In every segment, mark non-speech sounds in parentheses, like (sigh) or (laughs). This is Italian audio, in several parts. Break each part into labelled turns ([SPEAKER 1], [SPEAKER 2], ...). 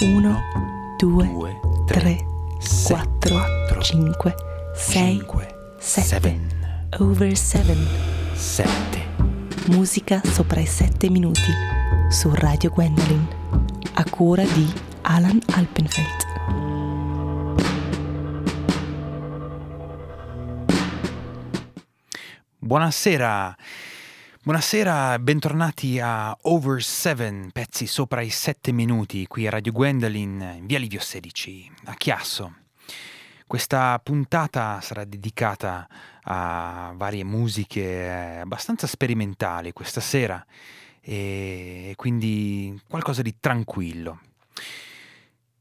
[SPEAKER 1] 1, 2, 3, 4, 5, 6, 7. Over 7.
[SPEAKER 2] 7.
[SPEAKER 1] Musica sopra i 7 minuti su Radio Gwendolyn a cura di Alan Alpenfeld.
[SPEAKER 2] Buonasera. Buonasera, bentornati a Over 7, pezzi sopra i 7 minuti, qui a Radio Gwendolyn, in via Livio 16, a Chiasso. Questa puntata sarà dedicata a varie musiche abbastanza sperimentali questa sera e quindi qualcosa di tranquillo.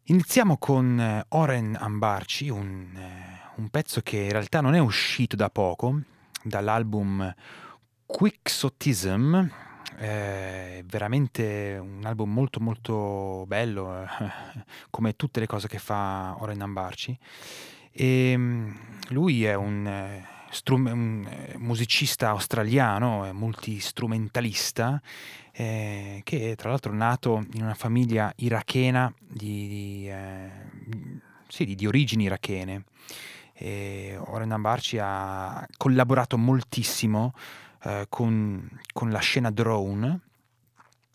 [SPEAKER 2] Iniziamo con eh, Oren Ambarci, un, eh, un pezzo che in realtà non è uscito da poco, dall'album Quixotism, è veramente un album molto molto bello, eh, (laughs) come tutte le cose che fa Oren Ambarci. E mm, lui è un, eh, strum- un eh, musicista australiano, è multistrumentalista, eh, che è tra l'altro nato in una famiglia irachena di, di, eh, sì, di, di origini irachene. E Oren Ambarci ha collaborato moltissimo eh, con, con, la scena drone,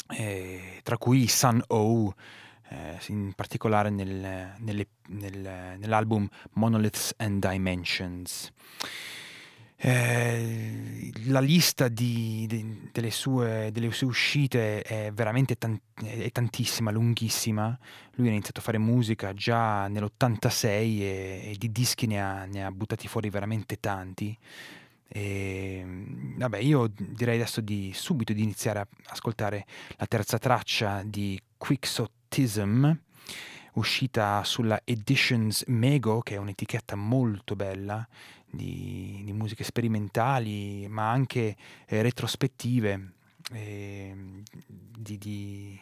[SPEAKER 2] eh, tra cui Sun O, eh, in particolare nel, nelle, nel, nell'album Monoliths and Dimensions. Eh, la lista di, di, delle, sue, delle, sue, uscite è veramente tan- è tantissima, lunghissima. Lui ha iniziato a fare musica già nell'86 e, e di dischi ne ha, ne ha, buttati fuori veramente tanti. E, vabbè, io direi adesso di subito di iniziare a ascoltare la terza traccia di Quixotism, uscita sulla Editions Mego, che è un'etichetta molto bella di, di musiche sperimentali, ma anche eh, retrospettive eh, di, di,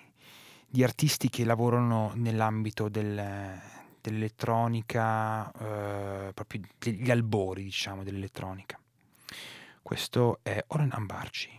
[SPEAKER 2] di, artisti che lavorano nell'ambito del, dell'elettronica, eh, proprio degli albori, diciamo, dell'elettronica. Questo è Oren Ambarci.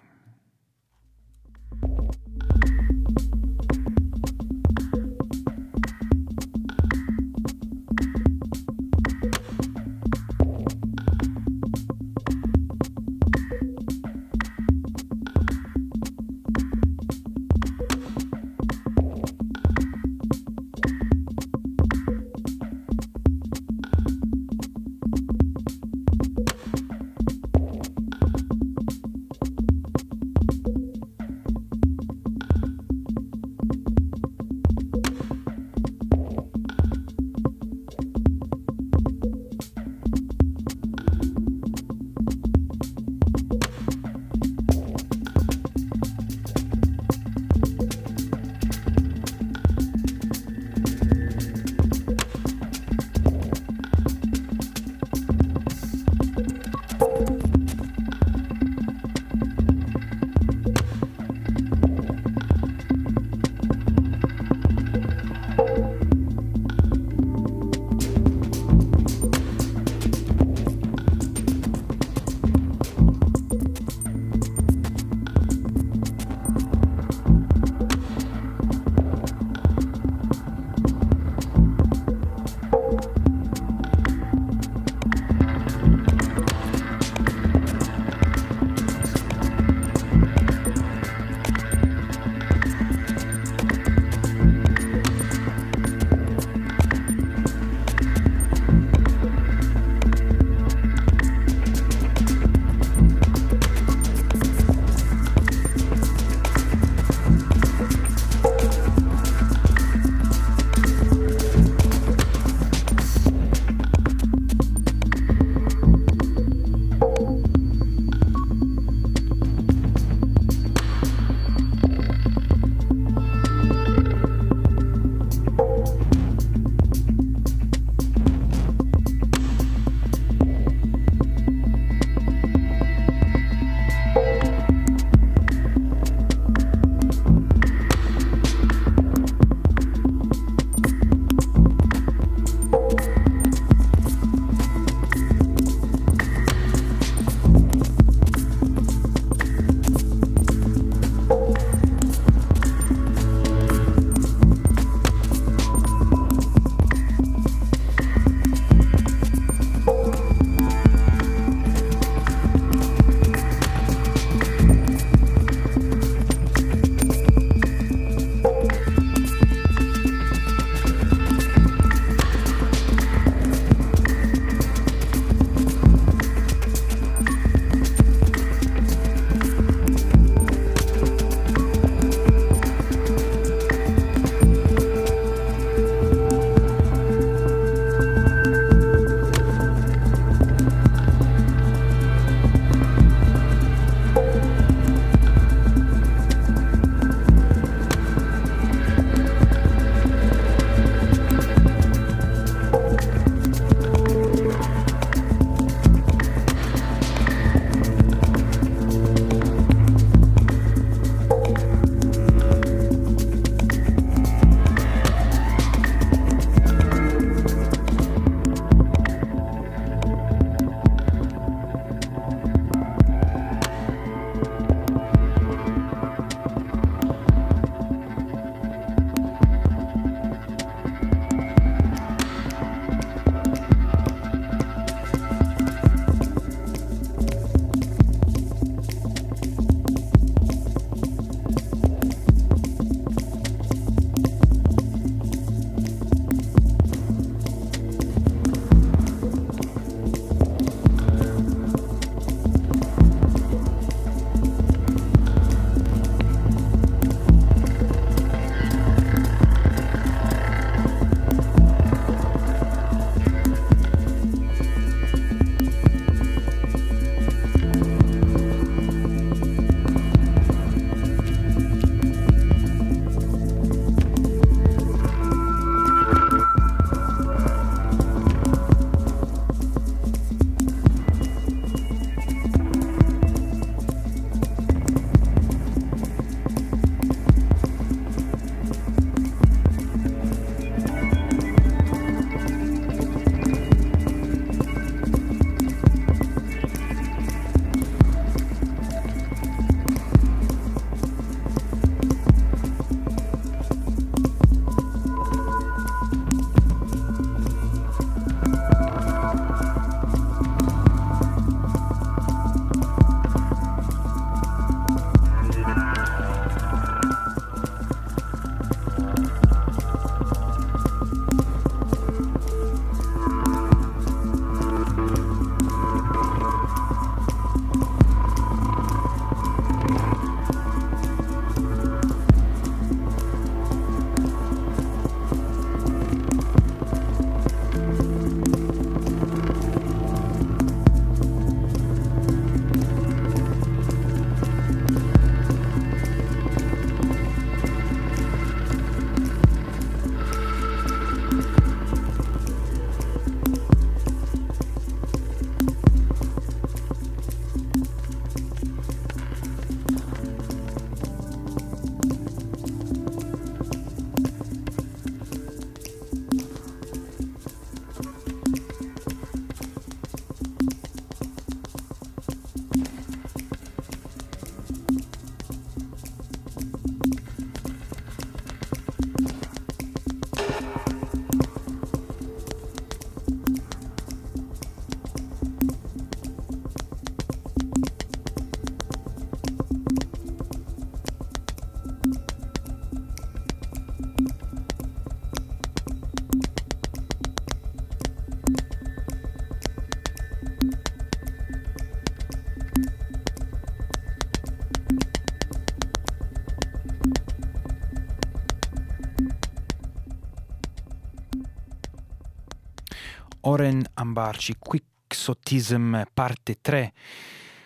[SPEAKER 2] Oren Ambarci, Quixotism parte 3,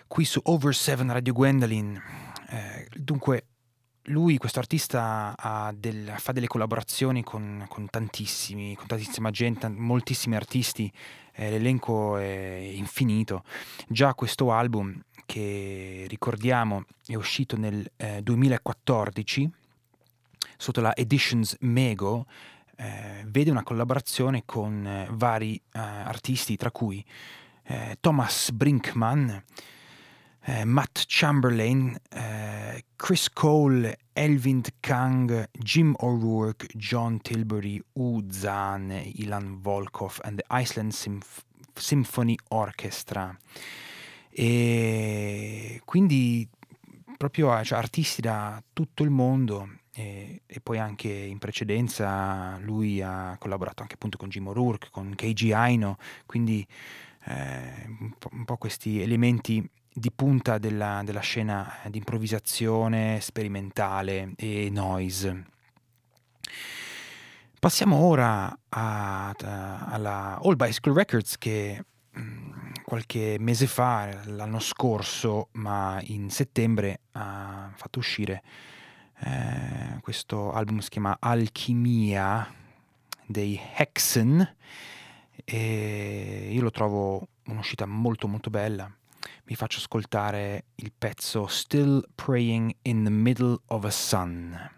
[SPEAKER 2] qui su Over 7 Radio Gwendolyn. Eh, dunque, lui, questo artista, del, fa delle collaborazioni con, con, tantissimi, con tantissima gente, moltissimi artisti, eh, l'elenco è infinito. Già questo album, che ricordiamo è uscito nel eh, 2014 sotto la Editions Mego, eh, vede una collaborazione con eh, vari eh, artisti, tra cui eh, Thomas Brinkman, Matt Chamberlain, Chris Cole, Elvind Kang, Jim O'Rourke, John Tilbury, U Zan, Ilan Volkov and the Iceland Symph- Symphony Orchestra. E quindi proprio cioè, artisti da tutto il mondo e, e, poi anche in precedenza lui ha collaborato anche appunto con Jim O'Rourke, con Keiji Aino, quindi eh, un, po', questi elementi di punta della, della scena di improvvisazione sperimentale e noise. Passiamo ora a, a, alla All Bicycle Records che mm, qualche mese fa, l'anno scorso, ma in settembre ha fatto uscire eh, questo album si chiama Alchimia dei Hexen e io lo trovo un'uscita molto molto bella. Vi faccio ascoltare il pezzo Still Praying in the Middle of a Sun.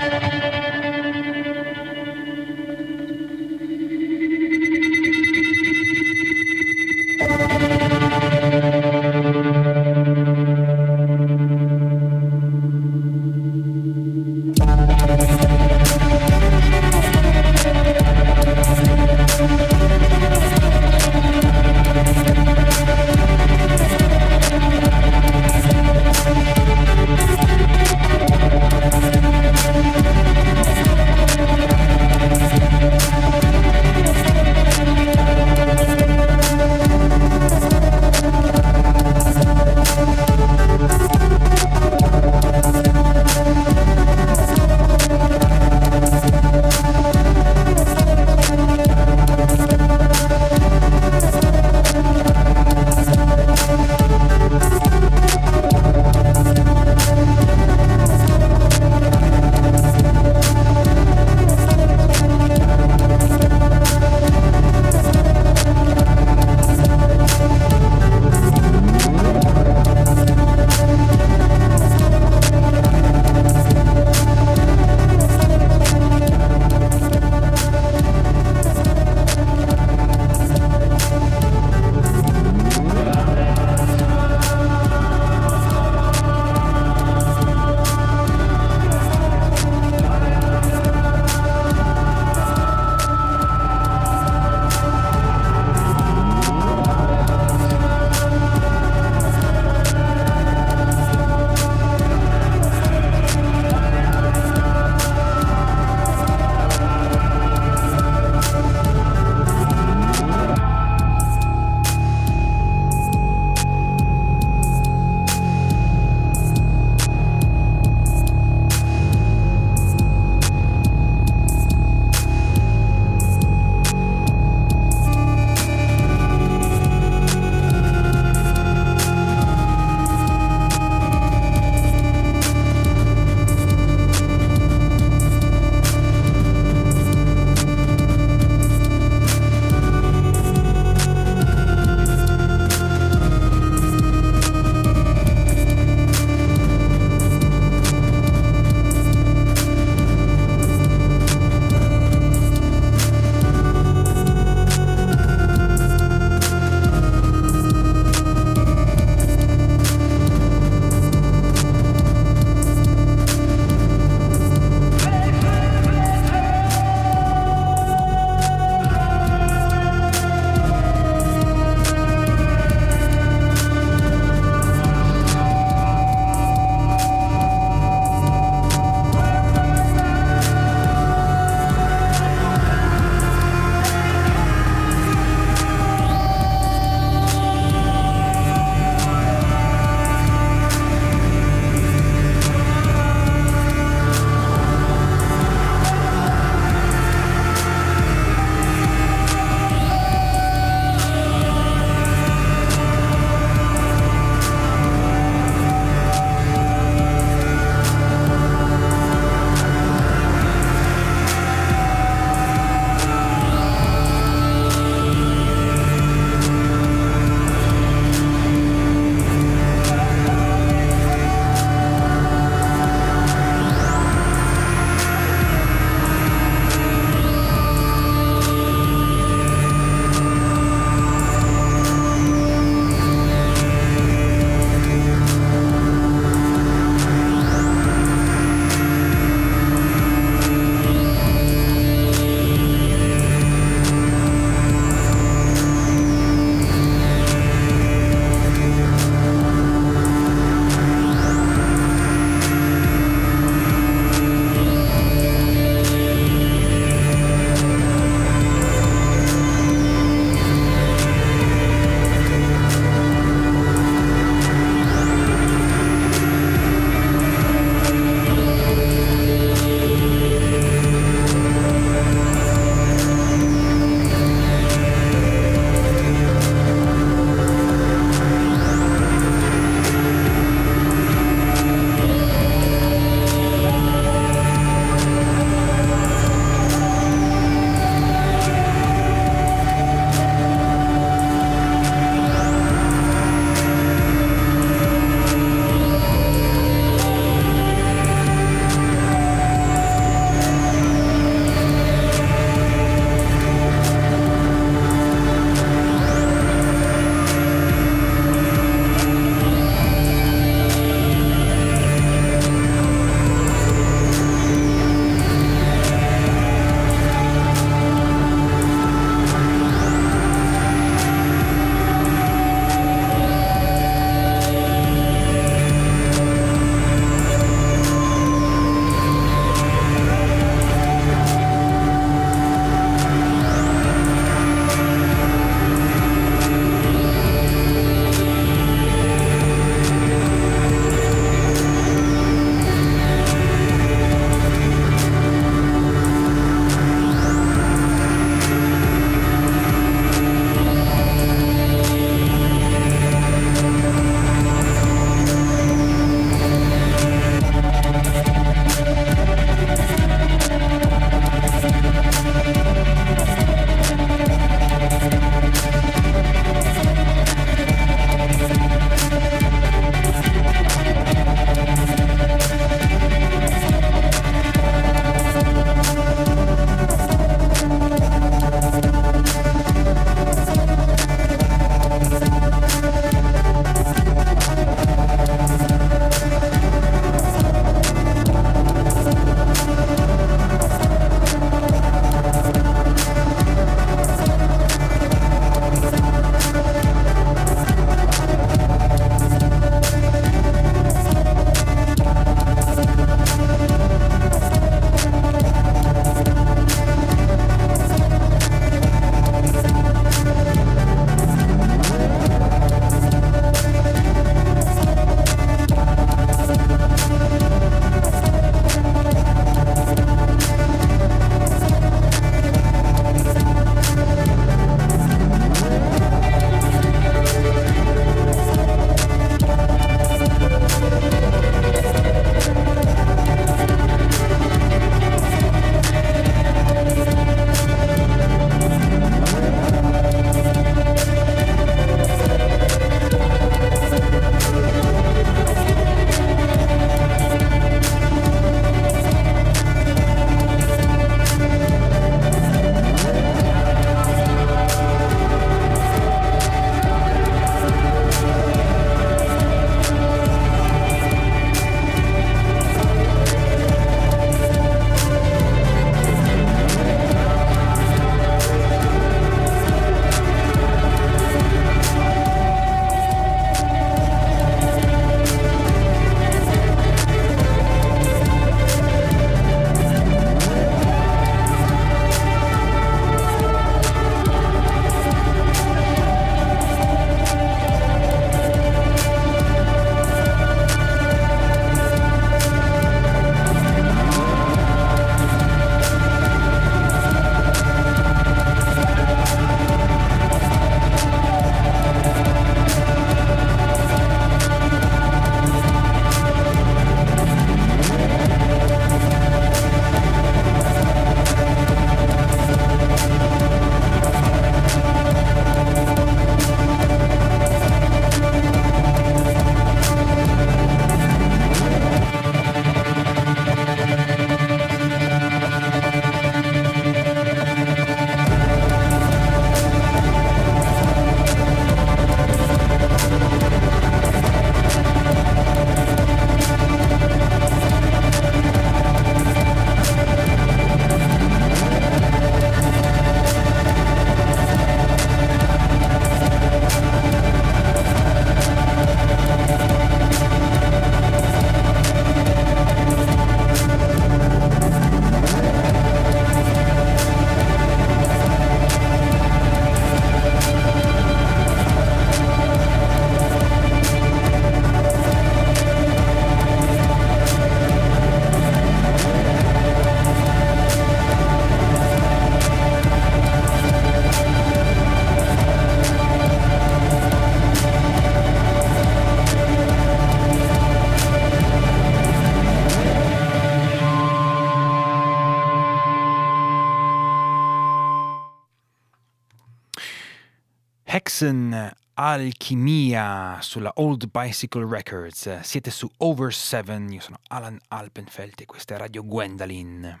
[SPEAKER 2] Hexen Alchimia sulla Old Bicycle Records. Siete su Over 7, io sono Alan Alpenfeld e questa è Radio Gwendolyn.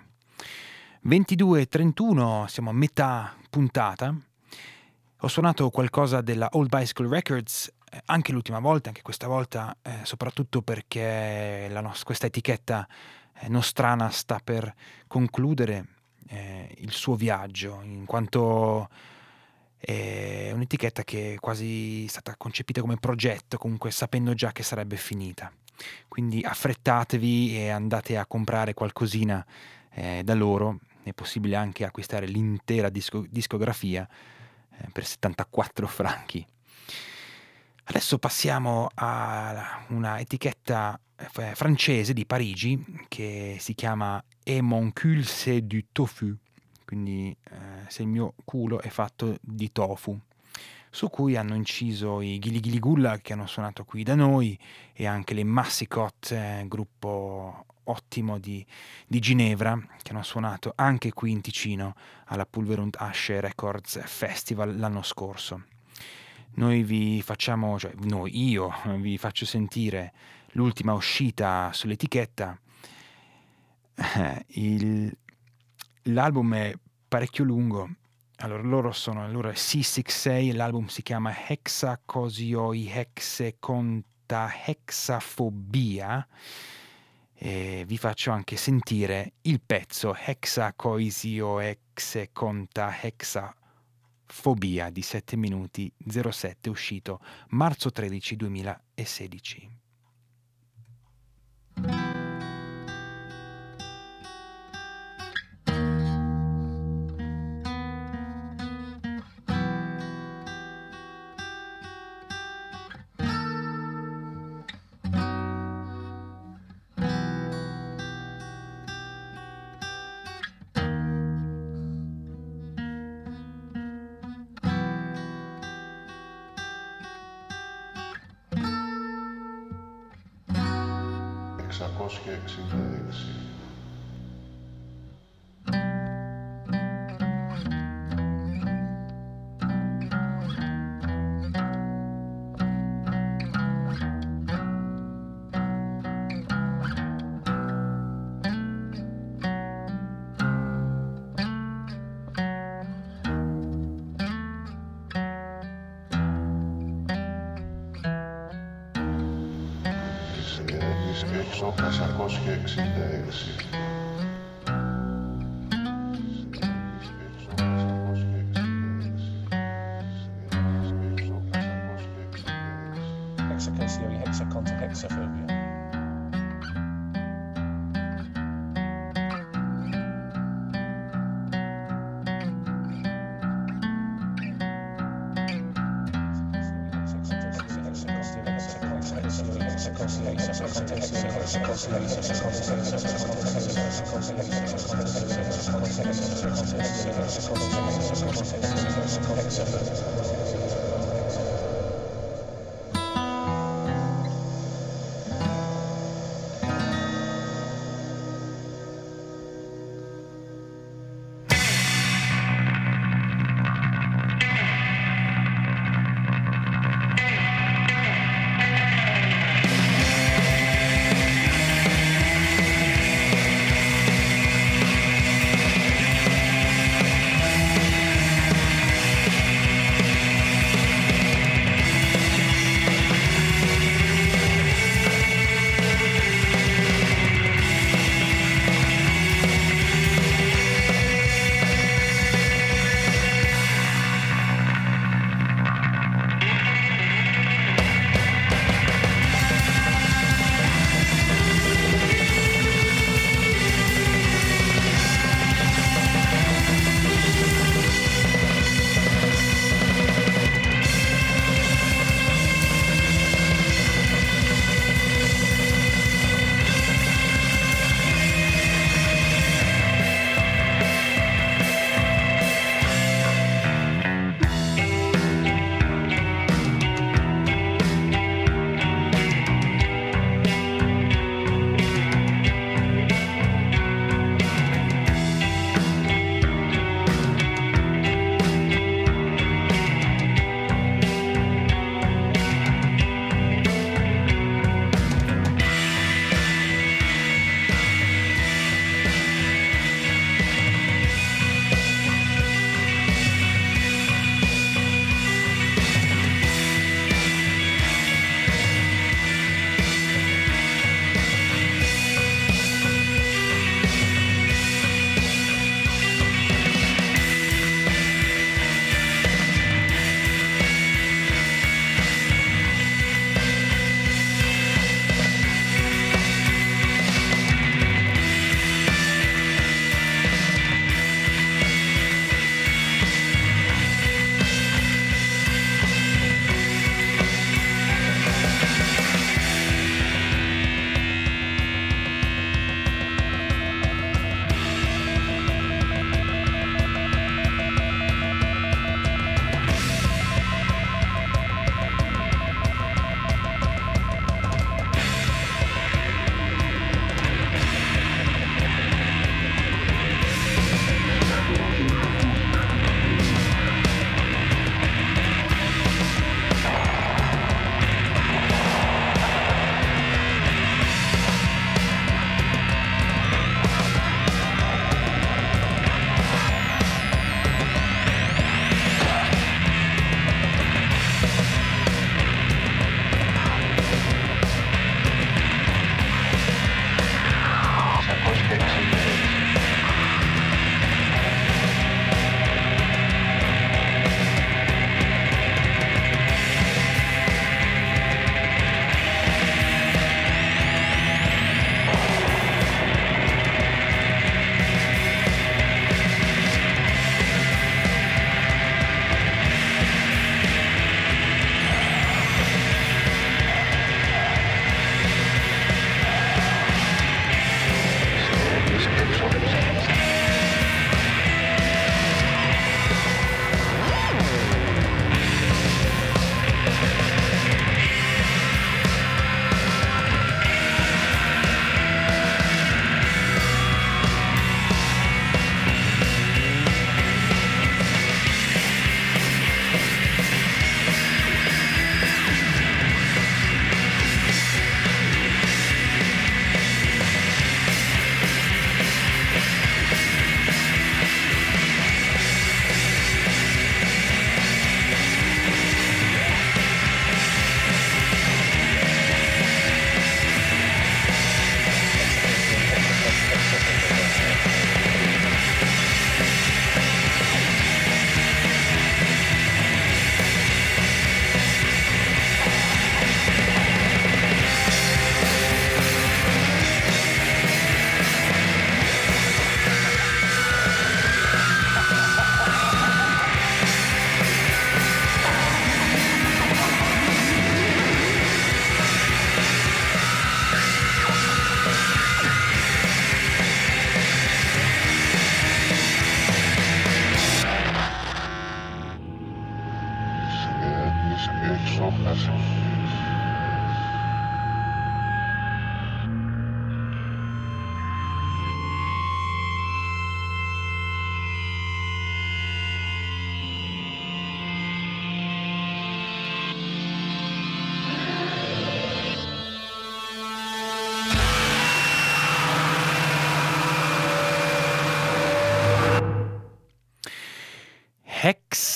[SPEAKER 2] 22.31, siamo a metà puntata. Ho suonato qualcosa della Old Bicycle Records eh, anche l'ultima volta, anche questa volta, eh, soprattutto perché nos- questa etichetta eh, nostrana sta per concludere eh, il suo viaggio, in quanto è un'etichetta che è quasi stata concepita come progetto, comunque sapendo già che sarebbe finita. Quindi affrettatevi e andate a comprare qualcosina eh, da loro, è possibile anche acquistare l'intera disco- discografia eh, per 74 franchi. Adesso passiamo a una etichetta eh, francese di Parigi che si chiama Et mon cul c'est du tofu quindi eh, se il mio culo è fatto di tofu, su cui hanno inciso i Gili Gili Gulla che hanno suonato qui da noi e anche le Massicot, eh, gruppo ottimo di, di, Ginevra, che hanno suonato anche qui in Ticino alla Pulverund Asche Records Festival l'anno scorso. Noi vi facciamo, cioè noi, io vi faccio sentire l'ultima uscita sull'etichetta. Eh, il, L'album è parecchio lungo. Allora, loro sono, allora C66, l'album si chiama Hexacosioi Hexe Conta Hexafobia. E vi faccio anche sentire il pezzo Hexacoisio Hexe Conta Hexafobia di 7 minuti 07 uscito marzo 13 2016.
[SPEAKER 3] Thank you.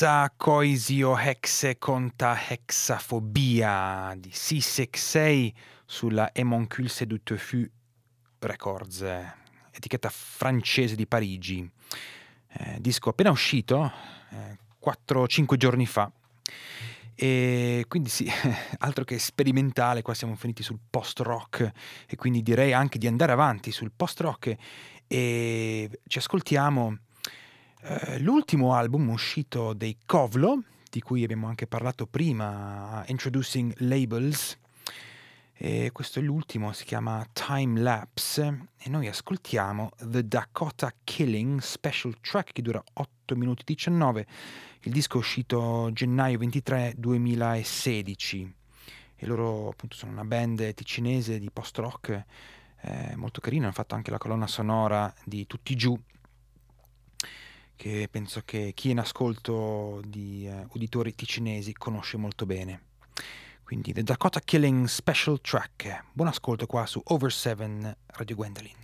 [SPEAKER 2] Hexacoisio hexe conta hexafobia di C66 sulla Emoncule du Tofu Records, etichetta francese di Parigi. Eh, disco appena uscito, eh, 4-5 giorni fa. E quindi sì, (laughs) altro che sperimentale, qua siamo finiti sul post-rock e quindi direi anche di andare avanti sul post-rock e ci ascoltiamo eh, l'ultimo album uscito dei Kovlo, di cui abbiamo anche parlato prima, Introducing Labels, e questo è l'ultimo, si chiama Time Lapse e noi ascoltiamo The Dakota Killing Special Track che dura 8 minuti 19. Il disco è uscito gennaio 23 2016 e loro appunto sono una band ticinese di post rock eh, molto carina, hanno fatto anche la colonna sonora di Tutti Giù che penso che chi è in ascolto di eh, uditori ticinesi conosce molto bene. Quindi The Dakota Killing Special Track. Buon ascolto qua su Over 7 Radio Gwendolyn.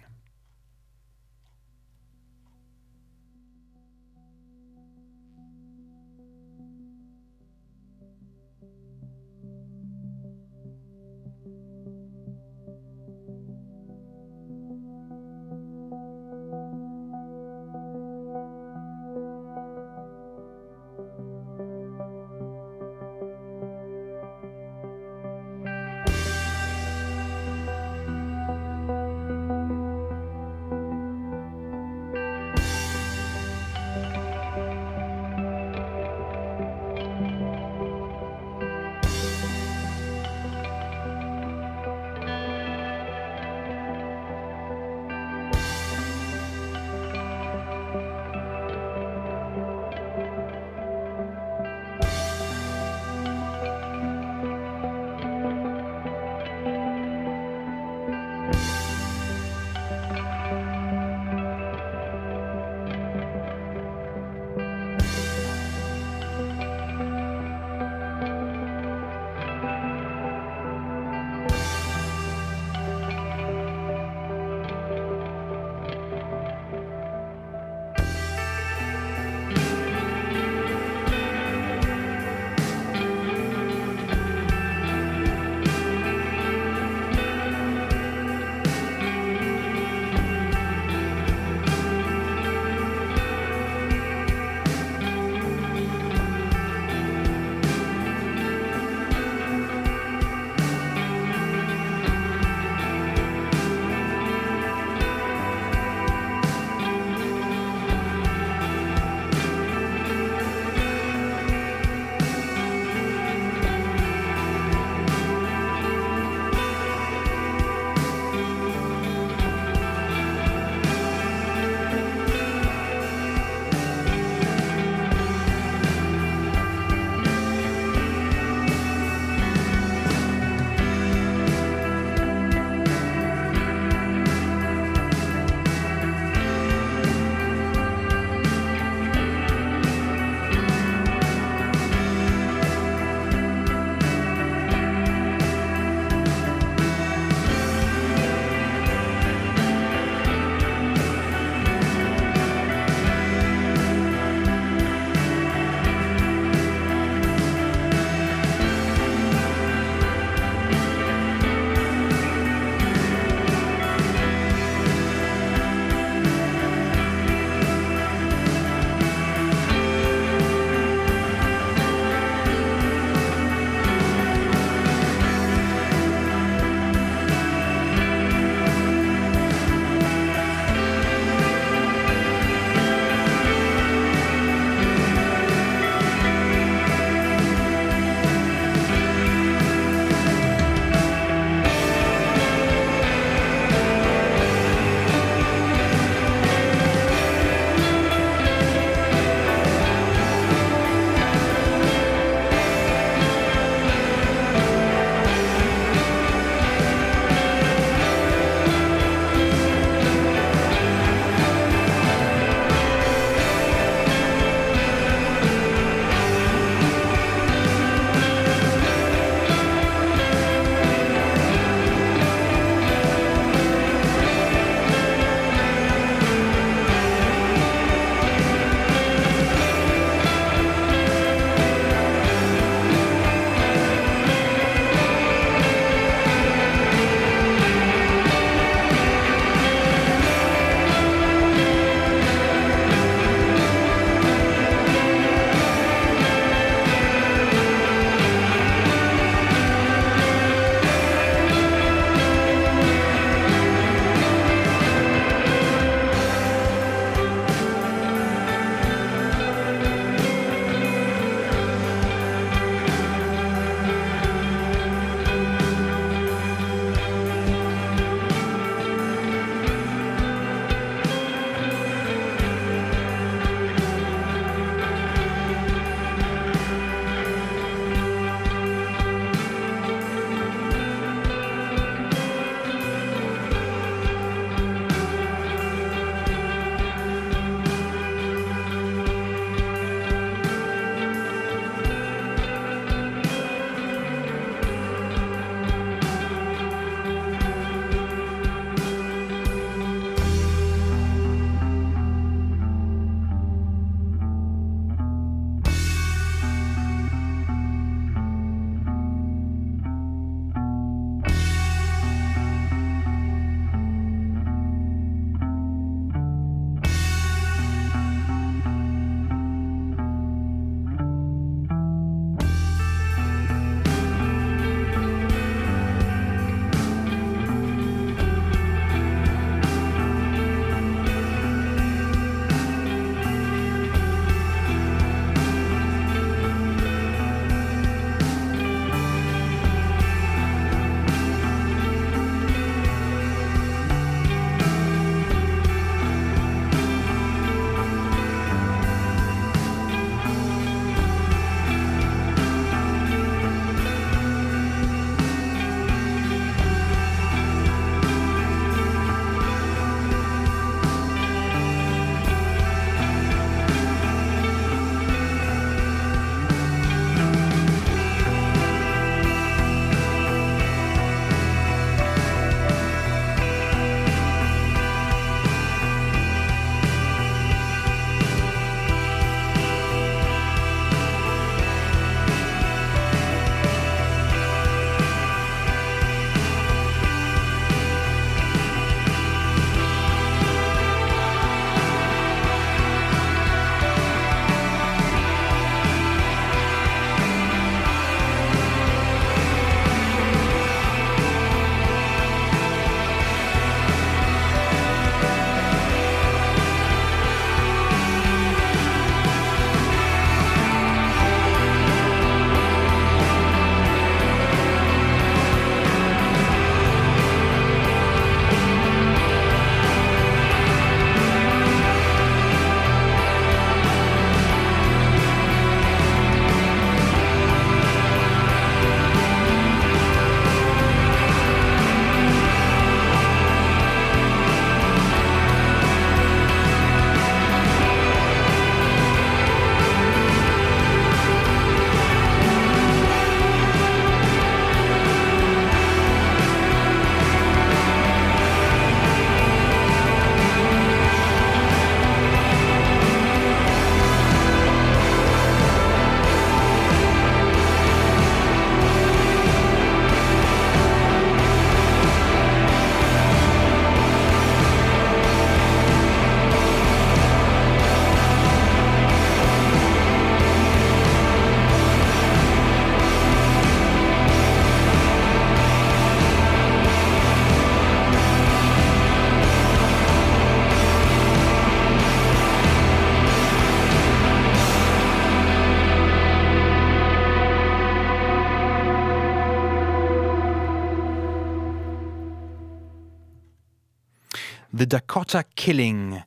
[SPEAKER 2] Dakota Killing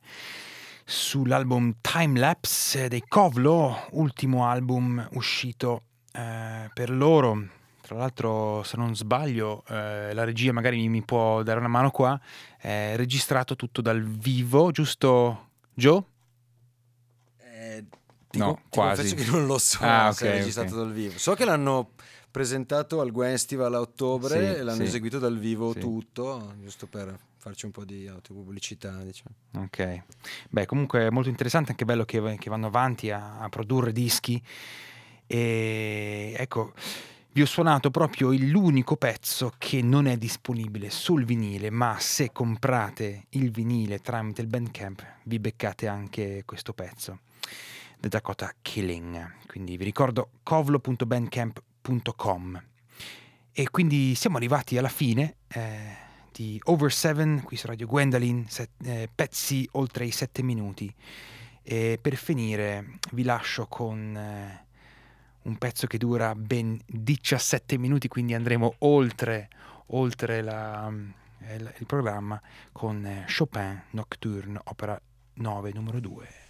[SPEAKER 2] sull'album Time Lapse dei Kovlo, ultimo album uscito eh, per loro. Tra l'altro, se non sbaglio, eh, la regia magari mi può dare una mano qua. È registrato tutto dal vivo, giusto Joe?
[SPEAKER 4] Eh, ti
[SPEAKER 2] No,
[SPEAKER 4] ti
[SPEAKER 2] quasi.
[SPEAKER 4] che non lo so
[SPEAKER 2] Ah,
[SPEAKER 4] se è registrato
[SPEAKER 2] ok.
[SPEAKER 4] dal vivo. So che l'hanno presentato al Gwen Festival a ottobre
[SPEAKER 2] Sì,
[SPEAKER 4] e l'hanno
[SPEAKER 2] sì.
[SPEAKER 4] eseguito dal vivo
[SPEAKER 2] Sì.
[SPEAKER 4] tutto, giusto per farci un po' di autopubblicità, diciamo.
[SPEAKER 2] Ok, beh comunque è molto interessante, anche bello che, che vanno avanti a, a produrre dischi e ecco, vi ho suonato proprio l'unico pezzo che non è disponibile sul vinile, ma se comprate il vinile tramite il Bandcamp vi beccate anche questo pezzo, The Dakota Killing, quindi vi ricordo covlo.bandcamp.com e quindi siamo arrivati alla fine. eh, di Over 7 qui su Radio Gwendolyn, set- eh, pezzi oltre i 7 minuti. E per finire vi lascio con eh, un pezzo che dura ben 17 minuti, quindi andremo oltre, oltre la, eh, il il programma con eh, Chopin Nocturne, opera 9, numero 2.